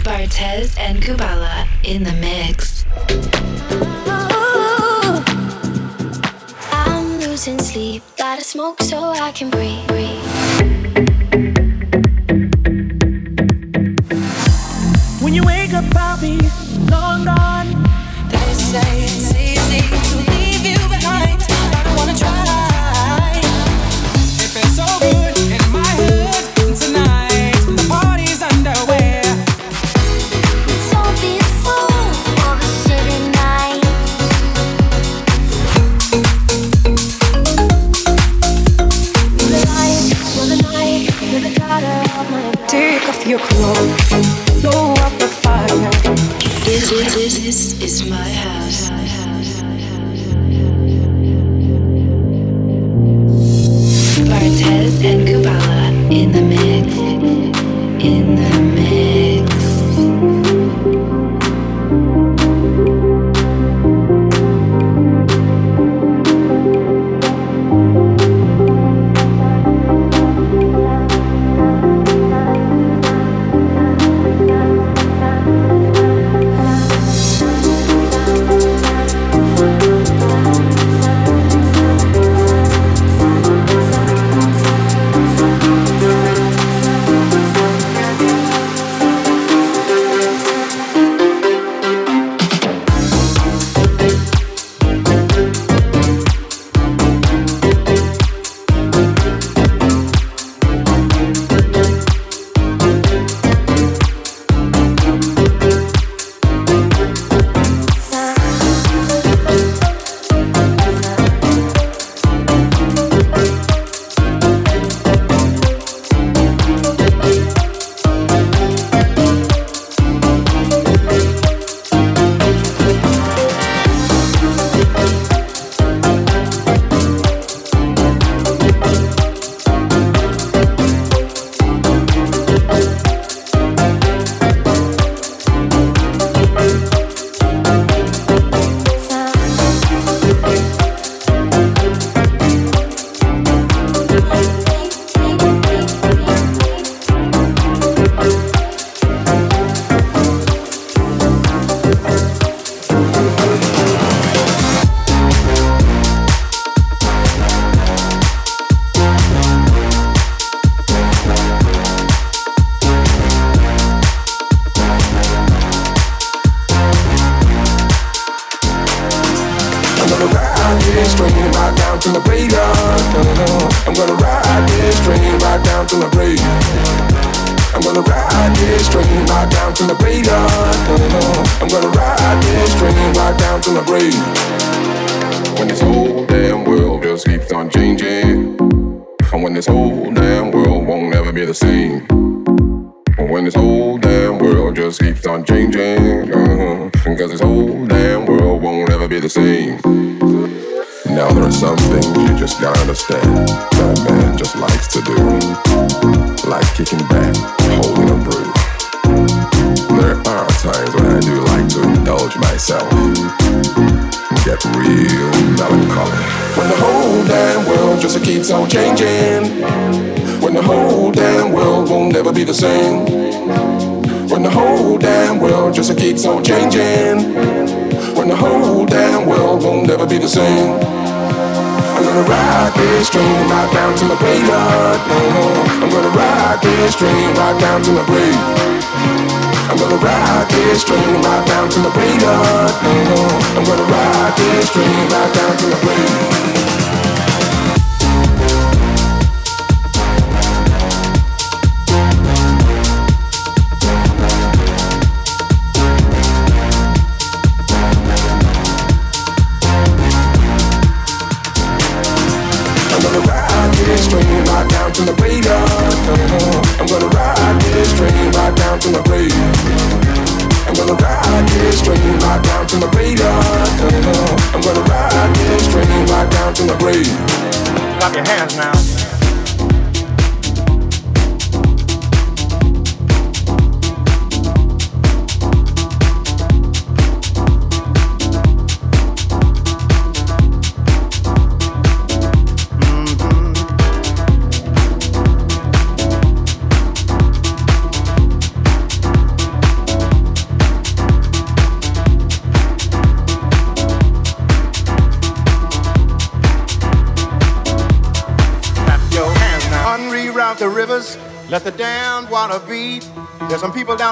Bartez and Kubala in the mix. Ooh, I'm losing sleep, gotta smoke so I can breathe. breathe. whole damn world won't never be the same. When the whole damn world just keeps on changing. When the whole damn world won't never be the same. I'm gonna ride this train right down to the grave. I'm gonna ride this train right down to the grave. I'm gonna ride this train right down to the grave. I'm gonna ride this train right down to the grave.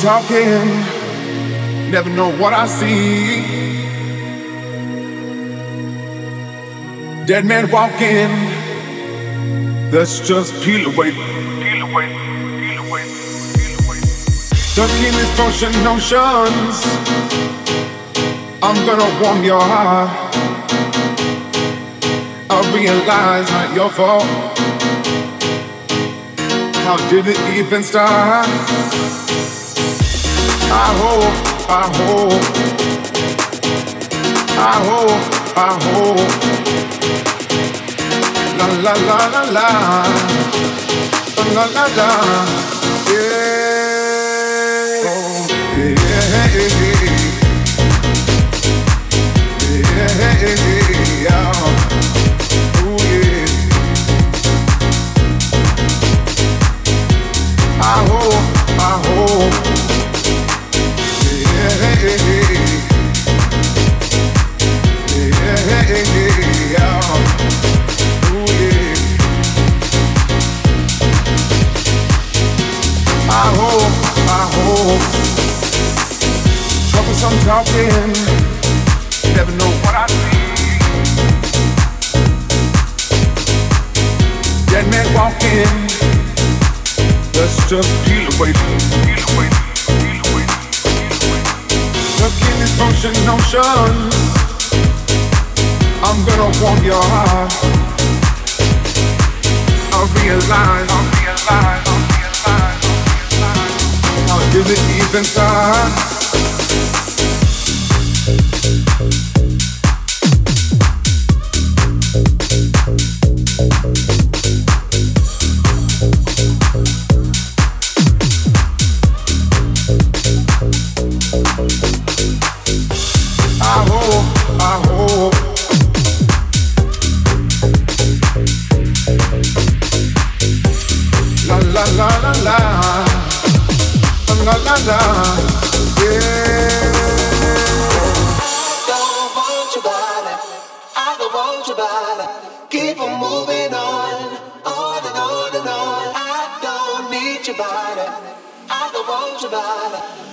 Talking, never know what I see. Dead man walking, let's just peel away. Peel away, peel away, peel away. Stuck in these function notions, I'm gonna warm your heart. I realize not your fault. How did it even start? I hope, I hope, I hope, I hope. La la la la la, la la la, yeah. Oh, yeah, yeah, yeah. Ooh, yeah. I hope, I hope. hope, hope. Talking, never know what I need. Dead man walking. Just to feel away. Look in these ocean oceans. I'm gonna warm your heart. I realize, I realize give it even time. Don't want your body. I don't want your body. Keep on moving on, on and on and on. I don't need your body. I don't want your body.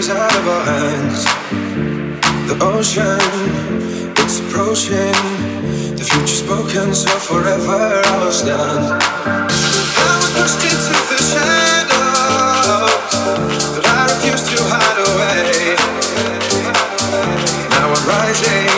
Waves out of our hands. The ocean, it's approaching. The future spoken, so forever I will stand. I was pushed into the shadows, but I refuse to hide away. Now I'm rising,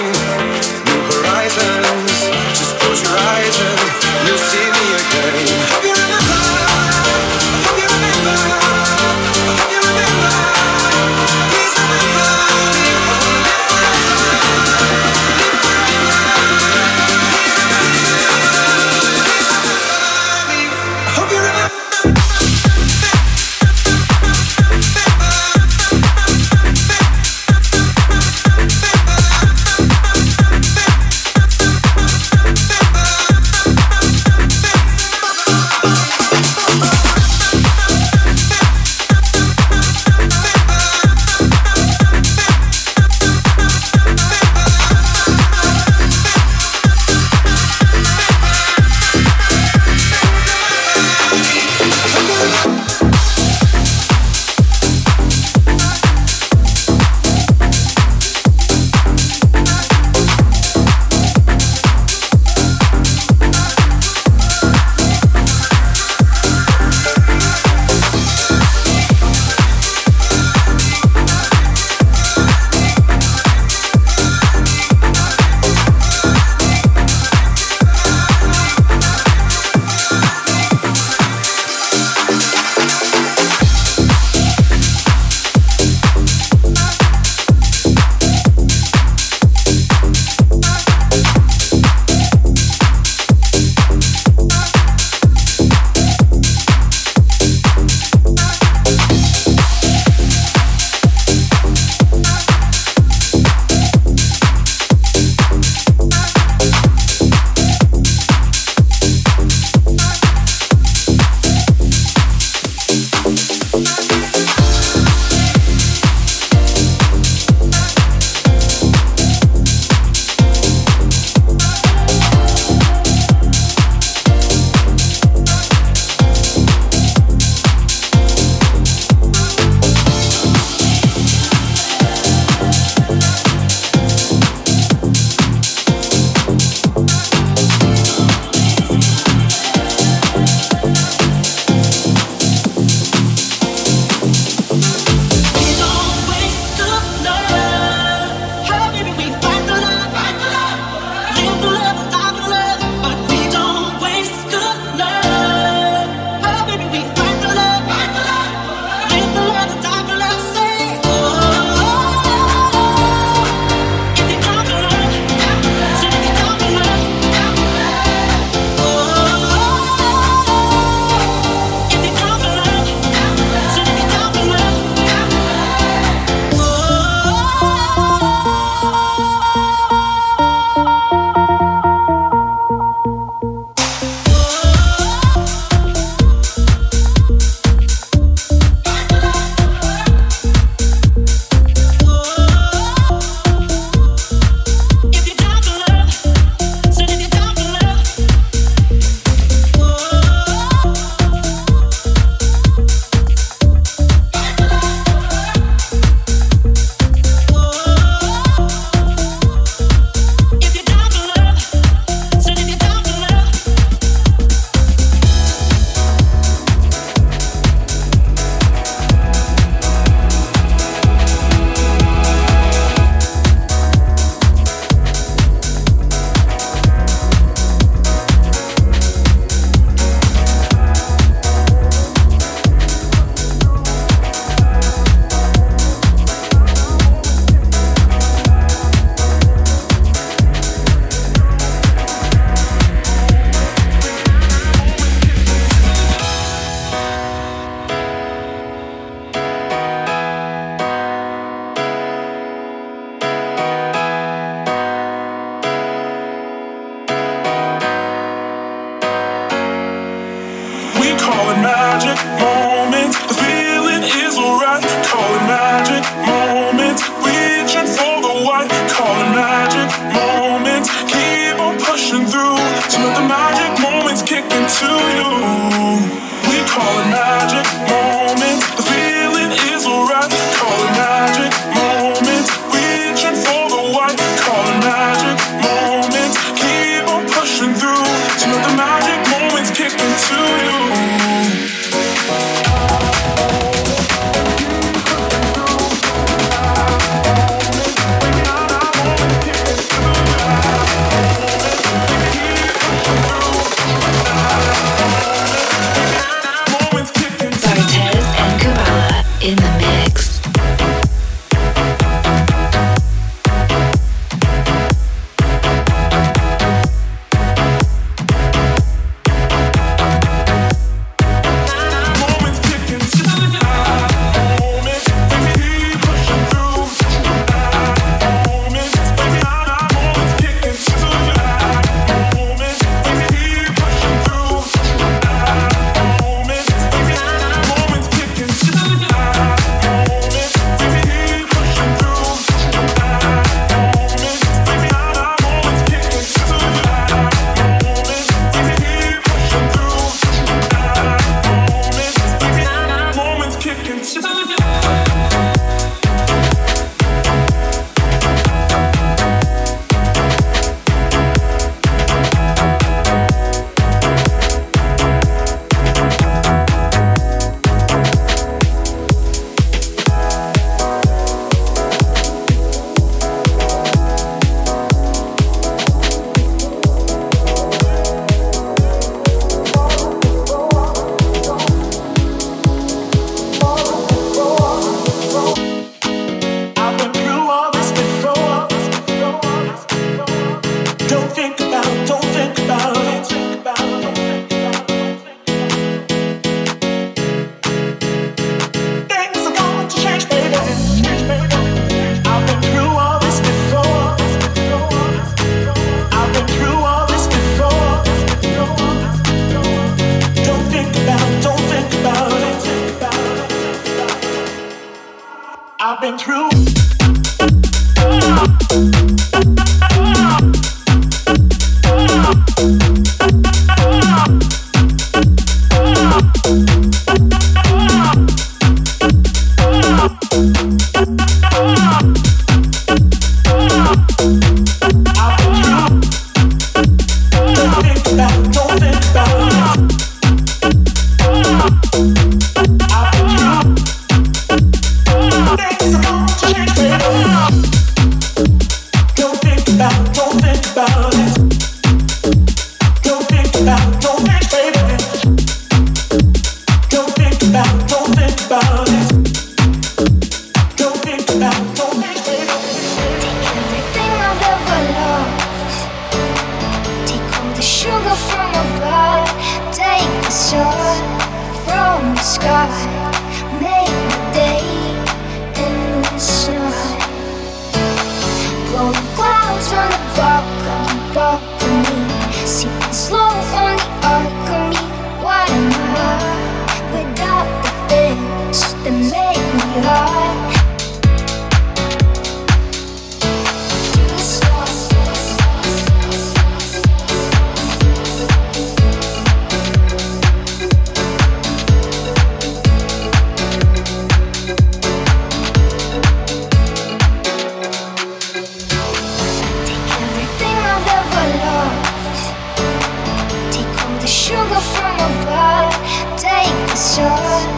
shot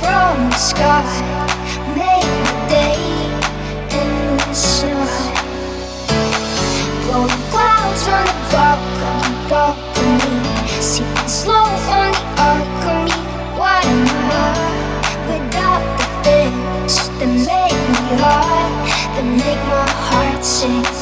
from the sky. Make the day in the snow. Blowing clouds on the balcony, balcony. Sipping slow on the alchemy. What am I without the things that make me hot, that make my heart sing?